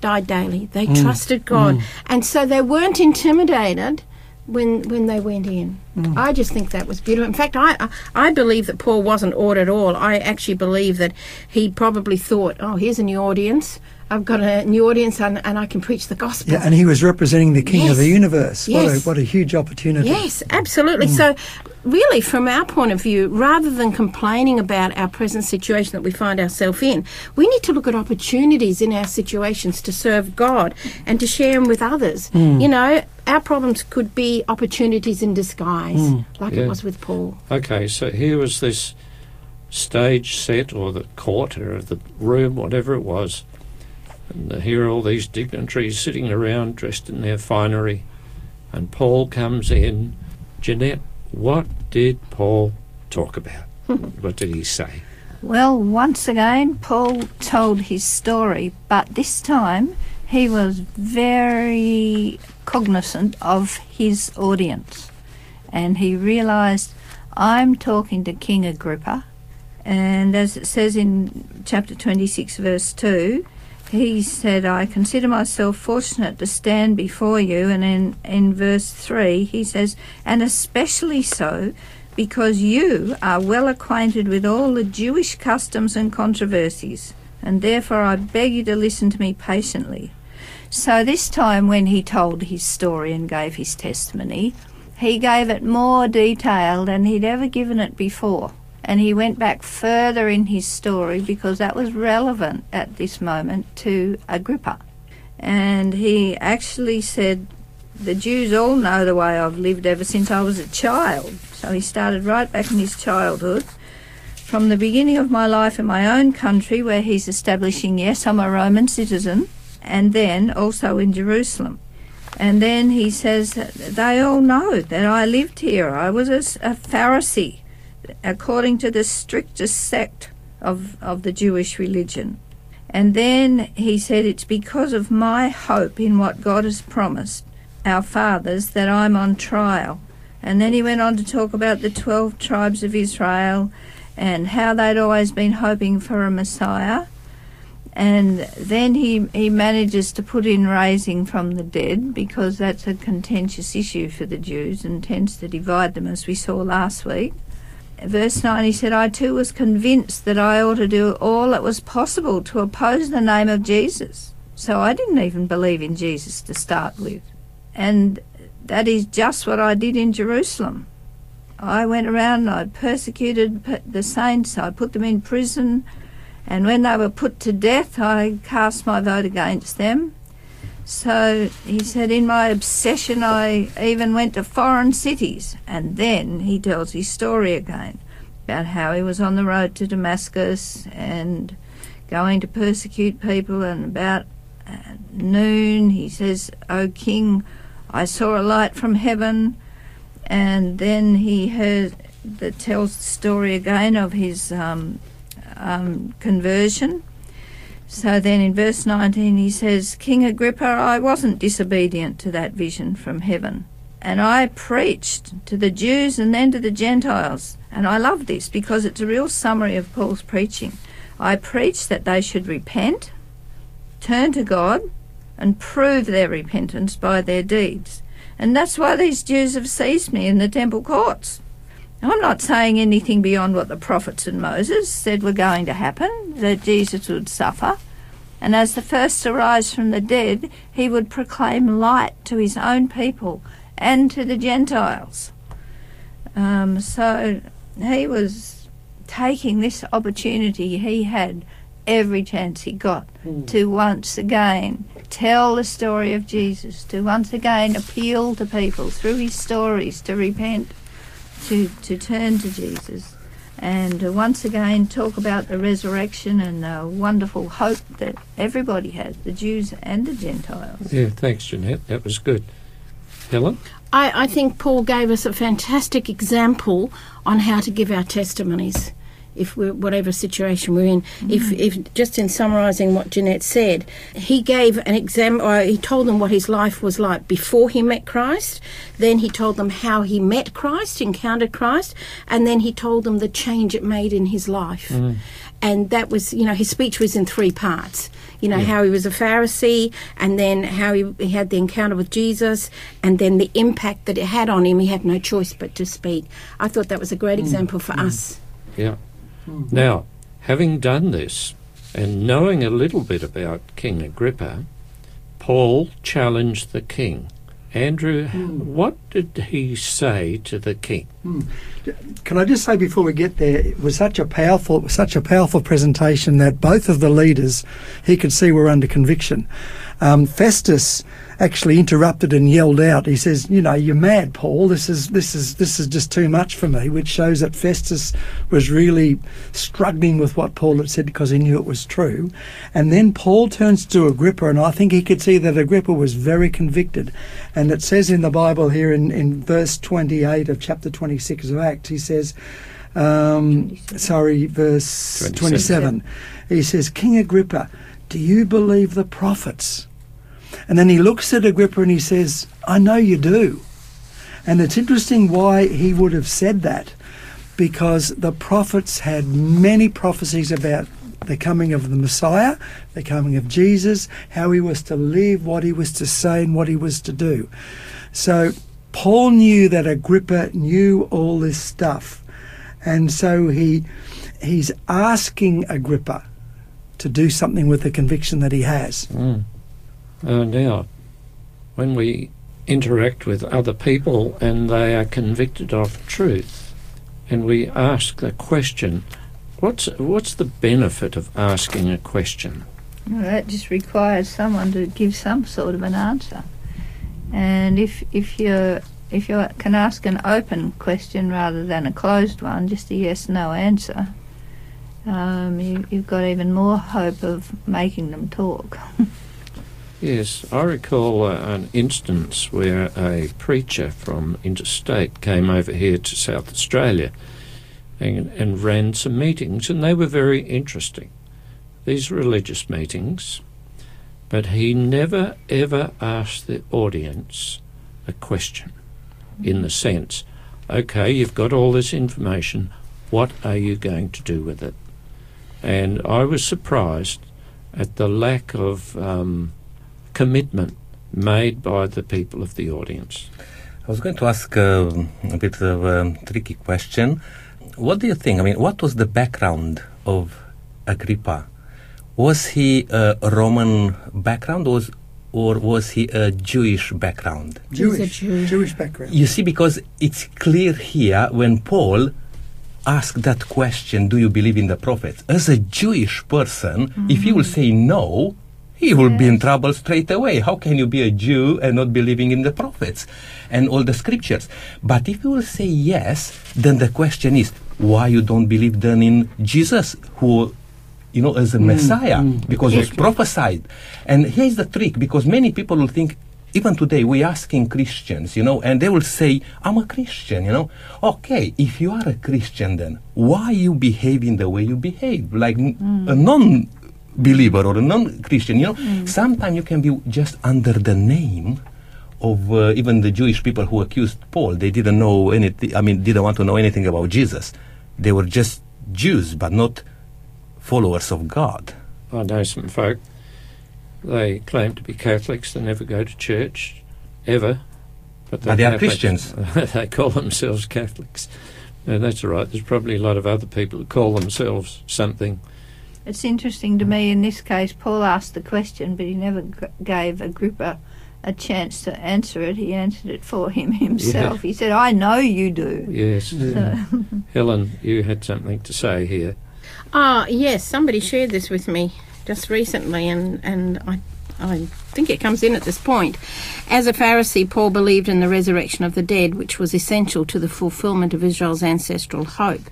died daily. They mm. trusted God, mm. and so they weren't intimidated when when they went in. Mm. I just think that was beautiful. In fact, I I- I believe that Paul wasn't awed at all. I actually believe that he probably thought, "Oh, here's a new audience. I've got a new audience, and, and I can preach the gospel." yeah, and he was representing the King of the universe. What a Yes. what a huge opportunity. Yes, absolutely. Mm. So, really, from our point of view, rather than complaining about our present situation that we find ourselves in, we need to look at opportunities in our situations to serve God and to share them with others. Mm. You know, our problems could be opportunities in disguise, mm. like Yeah. it was with Paul. Okay, so here was this stage set, or the court, or the room, whatever it was. And here are all these dignitaries sitting around dressed in their finery. And Paul comes in. Jeanette, what did Paul talk about? what did he say? Well, once again, Paul told his story, but this time he was very cognizant of his audience. And he realised, I'm talking to King Agrippa. And as it says in chapter 26, verse 2, he said, I consider myself fortunate to stand before you. And in, in verse 3, he says, and especially so because you are well acquainted with all the Jewish customs and controversies, and therefore I beg you to listen to me patiently. So, this time when he told his story and gave his testimony, he gave it more detail than he'd ever given it before. And he went back further in his story because that was relevant at this moment to Agrippa. And he actually said, The Jews all know the way I've lived ever since I was a child. So he started right back in his childhood. From the beginning of my life in my own country, where he's establishing, yes, I'm a Roman citizen, and then also in Jerusalem. And then he says, They all know that I lived here. I was a Pharisee, according to the strictest sect of, of the Jewish religion. And then he said, It's because of my hope in what God has promised our fathers that I'm on trial. And then he went on to talk about the 12 tribes of Israel and how they'd always been hoping for a Messiah. And then he, he manages to put in raising from the dead because that's a contentious issue for the Jews and tends to divide them, as we saw last week. Verse 9, he said, I too was convinced that I ought to do all that was possible to oppose the name of Jesus. So I didn't even believe in Jesus to start with. and that is just what I did in Jerusalem. I went around and I persecuted the saints, I put them in prison, and when they were put to death, I cast my vote against them. So he said, in my obsession, I even went to foreign cities. And then he tells his story again about how he was on the road to Damascus and going to persecute people. And about uh, noon, he says, O king, I saw a light from heaven. And then he heard that tells the story again of his um, um, conversion. So then in verse 19 he says, King Agrippa, I wasn't disobedient to that vision from heaven. And I preached to the Jews and then to the Gentiles. And I love this because it's a real summary of Paul's preaching. I preached that they should repent, turn to God, and prove their repentance by their deeds. And that's why these Jews have seized me in the temple courts. I'm not saying anything beyond what the prophets and Moses said were going to happen, that Jesus would suffer. And as the first to rise from the dead, he would proclaim light to his own people and to the Gentiles. Um, so he was taking this opportunity he had every chance he got to once again tell the story of Jesus, to once again appeal to people through his stories to repent, to, to turn to Jesus, and to once again talk about the resurrection and the wonderful hope that everybody has, the Jews and the Gentiles. Yeah, thanks, Jeanette. That was good. Helen? I, I think Paul gave us a fantastic example on how to give our testimonies. If we're whatever situation we're in, if mm. if just in summarising what Jeanette said, he gave an exam, or he told them what his life was like before he met Christ. Then he told them how he met Christ, encountered Christ, and then he told them the change it made in his life. Mm. And that was, you know, his speech was in three parts. You know, how he was a Pharisee, and then how he, he had the encounter with Jesus, and then the impact that it had on him. He had no choice but to speak. I thought that was a great mm. example for us. Yeah. Now, having done this and knowing a little bit about King Agrippa, Paul challenged the king. Andrew, hmm. what did he say to the king? Can I just say before we get there, it was such a powerful, such a powerful presentation that both of the leaders he could see were under conviction. Um, Festus actually interrupted and yelled out. He says, "You know, you're mad, Paul. This is this is this is just too much for me." Which shows that Festus was really struggling with what Paul had said because he knew it was true. And then Paul turns to Agrippa, and I think he could see that Agrippa was very convicted. And it says in the Bible here in, in verse 28 of chapter 26 of Acts, he says, um, sorry, verse 27. 27. He says, King Agrippa, do you believe the prophets? And then he looks at Agrippa and he says, I know you do. And it's interesting why he would have said that, because the prophets had many prophecies about the coming of the Messiah, the coming of Jesus, how he was to live, what he was to say, and what he was to do. So Paul knew that Agrippa knew all this stuff. And so he he's asking Agrippa to do something with the conviction that he has. Uh, now, when we interact with other people and they are convicted of truth, and we ask the question, what's what's the benefit of asking a question? Well, that just requires someone to give some sort of an answer. And if if you if you can ask an open question rather than a closed one, just a yes no answer, um, you, you've got even more hope of making them talk. Yes, I recall uh, an instance where a preacher from interstate came over here to South Australia and, and ran some meetings, and they were very interesting. These religious meetings, but he never ever asked the audience a question in the sense, okay, you've got all this information, what are you going to do with it? And I was surprised at the lack of um, commitment made by the people of the audience. I was going to ask uh, a bit of a tricky question. What do you think? I mean, what was the background of Agrippa? Was he a Roman background, or was or was he a Jewish background? He's a Jewish, Jew. Jewish background. You see, because it's clear here when Paul asked that question, Do you believe in the prophets? As a Jewish person, if he will mm-hmm. say no, he will be in trouble straight away. How can you be a Jew and not believing in the prophets and all the scriptures? But if you will say yes, then the question is, why you don't believe then in Jesus, who you know, as a mm. Messiah, mm. because it was prophesied. And here's the trick, because many people will think, even today, we're asking Christians, you know, and they will say, I'm a Christian, you know. Okay, if you are a Christian, then why you behaving the way you behave, like mm. a non-believer or a non-Christian, you know? Sometimes you can be just under the name of uh, even the Jewish people who accused Paul. They didn't know anything, I mean, didn't want to know anything about Jesus. They were just Jews, but not followers of God. I know some folk, they claim to be Catholics, they never go to church, ever. But, But they are Christians. they call themselves Catholics. No, that's all right. There's probably a lot of other people who call themselves something. It's interesting to me in this case, Paul asked the question, but he never g- gave Agrippa a chance to answer it. He answered it for him himself. He said, I know you do. Yes. So, Helen, you had something to say here. Ah, yes, somebody shared this with me just recently, and, and I, I think it comes in at this point. As a Pharisee, Paul believed in the resurrection of the dead, which was essential to the fulfillment of Israel's ancestral hope.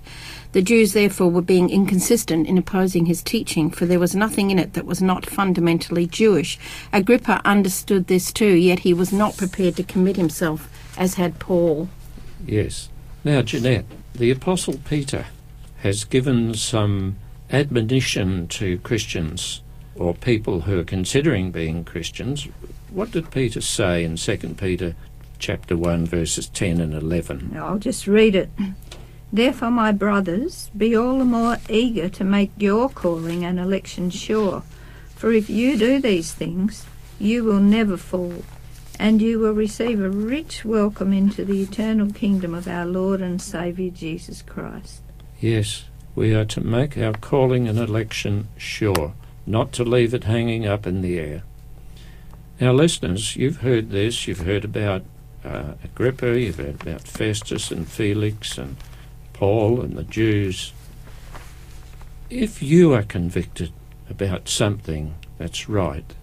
The Jews, therefore, were being inconsistent in opposing his teaching, for there was nothing in it that was not fundamentally Jewish. Agrippa understood this too, yet he was not prepared to commit himself, as had Paul. Yes. Now, Jeanette, the Apostle Peter has given some admonition to Christians or people who are considering being Christians. What did Peter say in 2 Peter chapter 1 verses 10 and 11? I'll just read it. Therefore, my brothers, be all the more eager to make your calling and election sure. For if you do these things, you will never fall, and you will receive a rich welcome into the eternal kingdom of our Lord and Saviour Jesus Christ. Yes, we are to make our calling and election sure, not to leave it hanging up in the air. Now, listeners, you've heard this. You've heard about uh, Agrippa, you've heard about Festus and Felix and Paul and the Jews. If you are convicted about something that's right,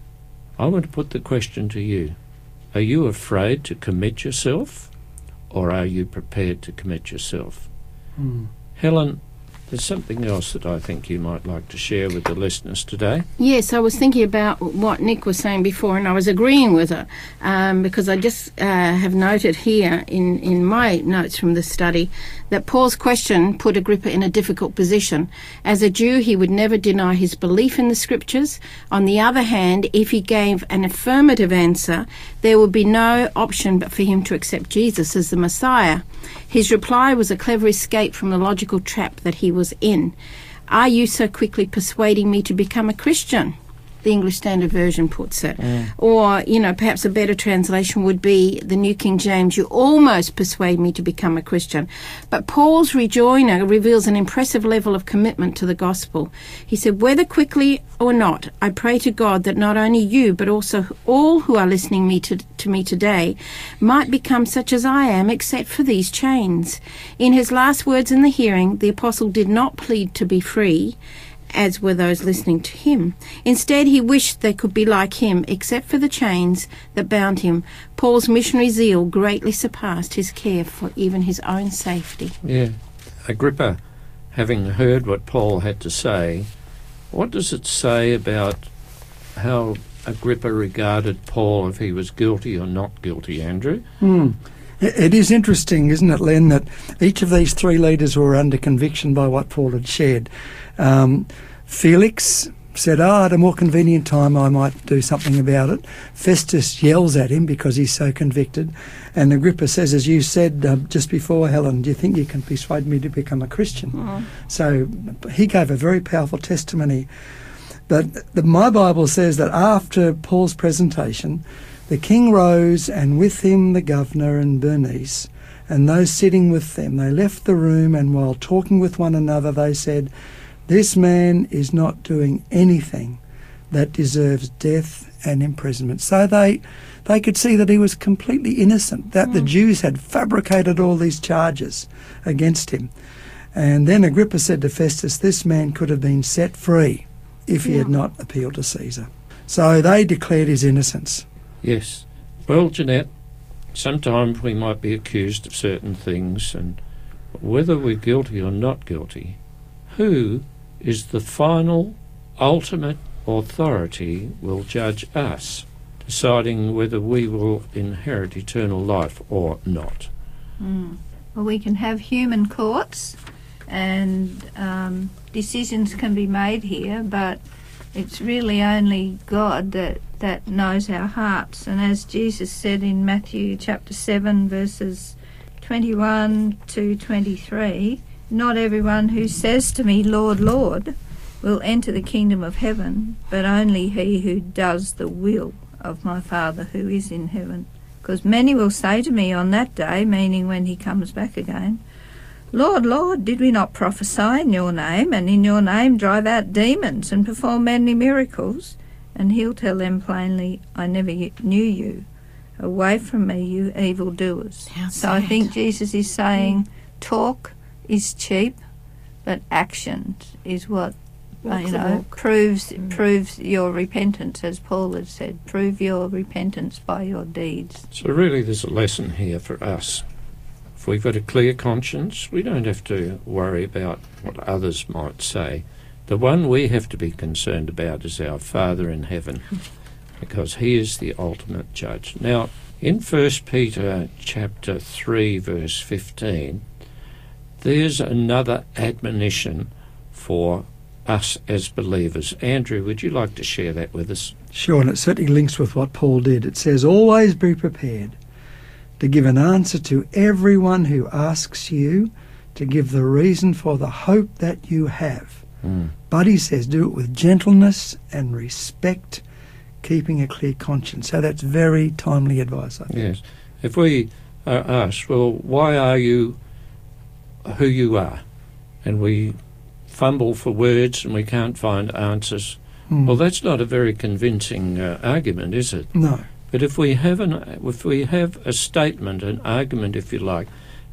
I want to put the question to you Are you afraid to commit yourself, or are you prepared to commit yourself? Hmm. Helen, there's something else that I think you might like to share with the listeners today. Yes, I was thinking about what Nick was saying before, and I was agreeing with her um, because I just uh, have noted here in, in my notes from the study that Paul's question put Agrippa in a difficult position. As a Jew, he would never deny his belief in the scriptures. On the other hand, if he gave an affirmative answer, there would be no option but for him to accept Jesus as the Messiah. His reply was a clever escape from the logical trap that he was in. Are you so quickly persuading me to become a Christian? The English Standard Version puts it. Or, you know, perhaps a better translation would be the New King James, you almost persuade me to become a Christian. But Paul's rejoinder reveals an impressive level of commitment to the gospel. He said, Whether quickly or not, I pray to God that not only you, but also all who are listening me to, to me today might become such as I am, except for these chains. In his last words in the hearing, the apostle did not plead to be free as were those listening to him. Instead, he wished they could be like him, except for the chains that bound him. Paul's missionary zeal greatly surpassed his care for even his own safety. Yeah. Agrippa, having heard what Paul had to say, what does it say about how Agrippa regarded Paul if he was guilty or not guilty, Andrew? Hmm. It is interesting, isn't it, Len, that each of these three leaders were under conviction by what Paul had shared. Um, Felix said, oh, at a more convenient time I might do something about it. Festus yells at him because he's so convicted. And Agrippa says, as you said uh, just before, Helen, do you think you can persuade me to become a Christian? So he gave a very powerful testimony. But the, my Bible says that after Paul's presentation, the king rose, and with him the governor and Bernice, and those sitting with them. They left the room, and while talking with one another, they said, This man is not doing anything that deserves death and imprisonment. So they they could see that he was completely innocent, that the hmm. Jews had fabricated all these charges against him. And then Agrippa said to Festus, This man could have been set free if he had not appealed to Caesar. So they declared his innocence. Yes. Well, Jeanette, sometimes we might be accused of certain things, and whether we're guilty or not guilty, who is the final, ultimate authority will judge us, deciding whether we will inherit eternal life or not. Mm. Well, we can have human courts and um, decisions can be made here, but it's really only God that, that knows our hearts. And as Jesus said in Matthew chapter 7, verses 21 to 23, not everyone who says to me, Lord, Lord, will enter the kingdom of heaven, but only he who does the will of my Father who is in heaven. Because many will say to me on that day, meaning when he comes back again, Lord, Lord, did we not prophesy in your name, and in your name drive out demons and perform many miracles? And he'll tell them plainly, I never knew you. Away from me, you evildoers. How So I think Jesus is saying, talk is cheap, but action is what Walk you know proves Mm. proves your repentance, as Paul has said. Prove your repentance by your deeds. So, really, there's a lesson here for us. If we've got a clear conscience, we don't have to worry about what others might say. The one we have to be concerned about is our Father in heaven, because He is the ultimate judge. Now, in 1 Peter chapter 3, verse 15, there's another admonition for us as believers. Andrew, would you like to share that with us? Sure, and it certainly links with what Paul did. It says, Always be prepared to give an answer to everyone who asks you to give the reason for the hope that you have. But he says, do it with gentleness and respect, keeping a clear conscience. So that's very timely advice, I think. Yes. If we are asked, well, why are you who you are? And we fumble for words and we can't find answers. Hmm. Well, that's not a very convincing uh, argument, is it? no. But if we have an, if we have a statement, an argument, if you like,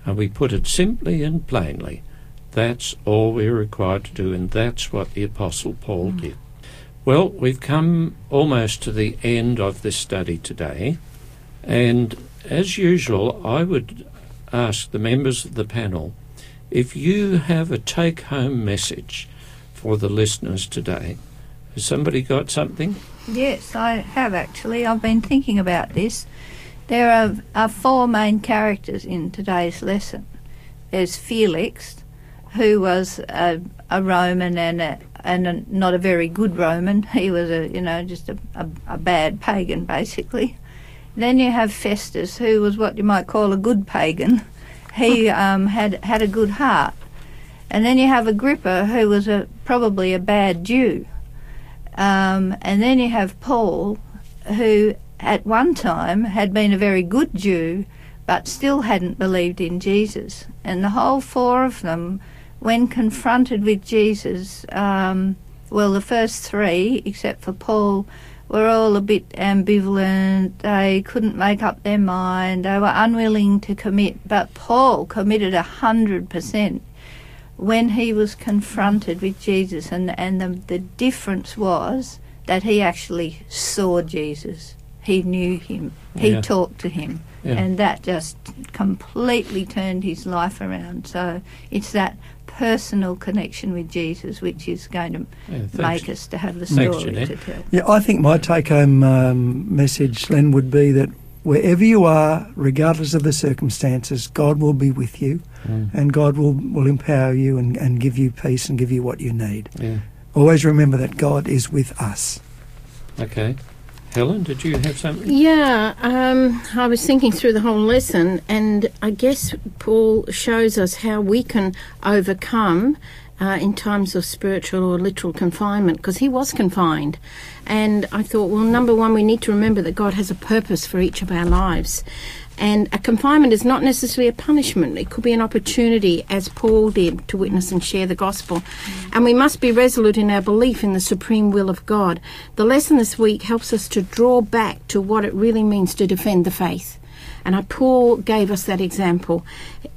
and we put it simply and plainly, that's all we're required to do, and that's what the Apostle Paul mm. did. Well, we've come almost to the end of this study today, and as usual, I would ask the members of the panel if you have a take home message for the listeners today. Has somebody got something? Yes, I have actually. I've been thinking about this. There are, are four main characters in today's lesson. There's Felix, who was a, a Roman and a, and a, not a very good Roman. He was a you know just a, a, bad pagan basically. Then you have Festus, who was what you might call a good pagan. He um, had had a good heart. And then you have Agrippa, who was a probably a bad Jew. Um, and then you have Paul, who at one time had been a very good Jew, but still hadn't believed in Jesus. And the whole four of them, when confronted with Jesus, um, well, the first three, except for Paul, were all a bit ambivalent. They couldn't make up their mind. They were unwilling to commit. But Paul committed a hundred percent when he was confronted with Jesus, and and the the difference was that he actually saw Jesus. He knew him. He Yeah. talked to him, Yeah. and that just completely turned his life around. So it's that personal connection with Jesus which is going to Yeah, make us to have the story Jeanette. to tell. Yeah, I think my take home um, message, Len, would be that wherever you are, regardless of the circumstances, God will be with you Mm, and God will, will empower you and, and give you peace and give you what you need. yeah. Always remember that God is with us. Okay. Helen, did you have something? Yeah, um, I was thinking through the whole lesson, and I guess Paul shows us how we can overcome uh, in times of spiritual or literal confinement, because he was confined. And I thought, well, number one, we need to remember that God has a purpose for each of our lives. And a confinement is not necessarily a punishment. It could be an opportunity, as Paul did, to witness and share the gospel. And we must be resolute in our belief in the supreme will of God. The lesson this week helps us to draw back to what it really means to defend the faith. And Paul gave us that example.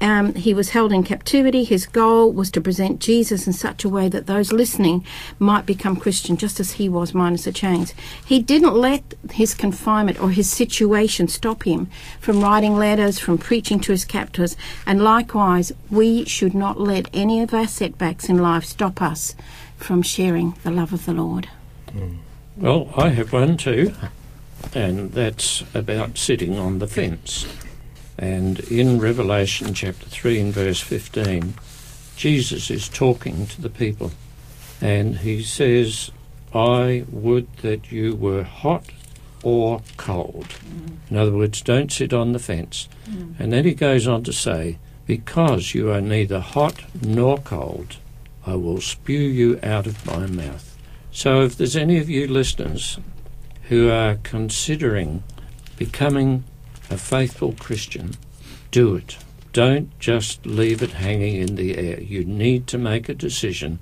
Um, he was held in captivity. His goal was to present Jesus in such a way that those listening might become Christian, just as he was, minus the chains. He didn't let his confinement or his situation stop him from writing letters, from preaching to his captors. And likewise, we should not let any of our setbacks in life stop us from sharing the love of the Lord. Well, I have one too, and that's about sitting on the fence. And in Revelation chapter 3 and verse 15, Jesus is talking to the people, and he says, I would that you were hot or cold. In other words, don't sit on the fence. Mm. And then he goes on to say, Because you are neither hot nor cold, I will spew you out of my mouth. So if there's any of you listeners who are considering becoming a faithful Christian, do it. Don't just leave it hanging in the air. You need to make a decision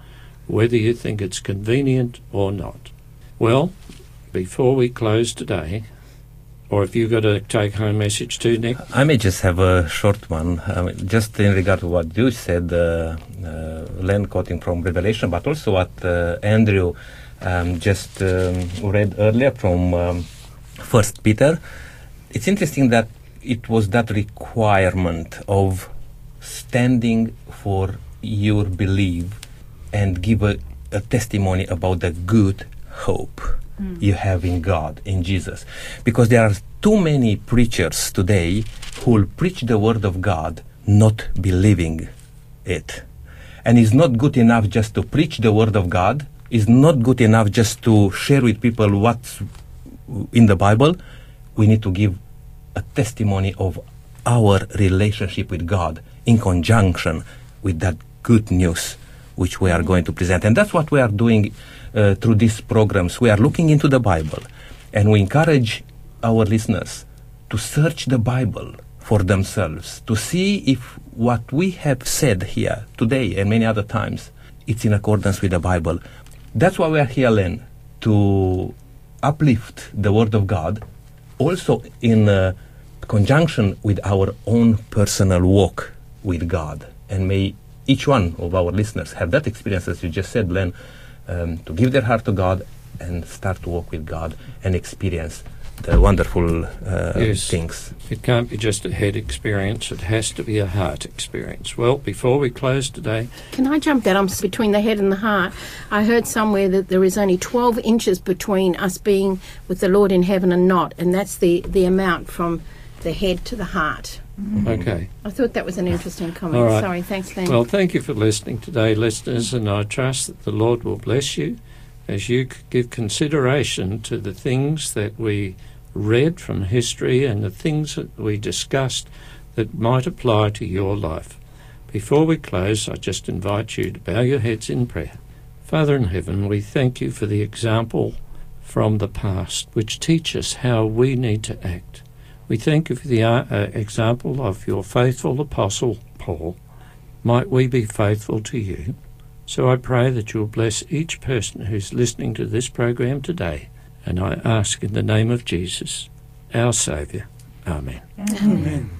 whether you think it's convenient or not. Well, before we close today, or if you've got a take home message too, Nick, I may just have a short one, um, just in regard to what you said, uh, uh, Len quoting from Revelation, but also what uh, Andrew um, just um, read earlier from um, First Peter. It's interesting that it was that requirement of standing for your belief and give a, a testimony about the good hope you have in God, in Jesus. Because there are too many preachers today who will preach the word of God not believing it. And it's not good enough just to preach the word of God. It's not good enough just to share with people what's in the Bible. We need to give a testimony of our relationship with God in conjunction with that good news which we are going to present. And that's what we are doing uh, through these programs. We are looking into the Bible and we encourage our listeners to search the Bible for themselves, to see if what we have said here today and many other times, it's in accordance with the Bible. That's why we are here, Len, to uplift the Word of God, also in uh, conjunction with our own personal walk with God. And may each one of our listeners have that experience, as you just said, Len, um, to give their heart to God and start to walk with God and experience the wonderful uh, Yes. things. it can't be just a head experience, it has to be a heart experience. Well, before we close today, Can I jump that? I'm between the head and the heart. I heard somewhere that there is only 12 inches between us being with the Lord in heaven and not, and that's the, the amount from the head to the heart. okay. I thought that was an interesting comment. All right. Sorry, thanks, Len. Well, thank you for listening today, listeners, and I trust that the Lord will bless you as you give consideration to the things that we read from history and the things that we discussed that might apply to your life. Before we close, I just invite you to bow your heads in prayer. Father in heaven, we thank you for the example from the past which teach us how we need to act. We thank you for the uh, uh, example of your faithful apostle Paul. Might we be faithful to you? So I pray that you'll bless each person who's listening to this program today. And I ask in the name of Jesus, our Saviour. Amen. Amen.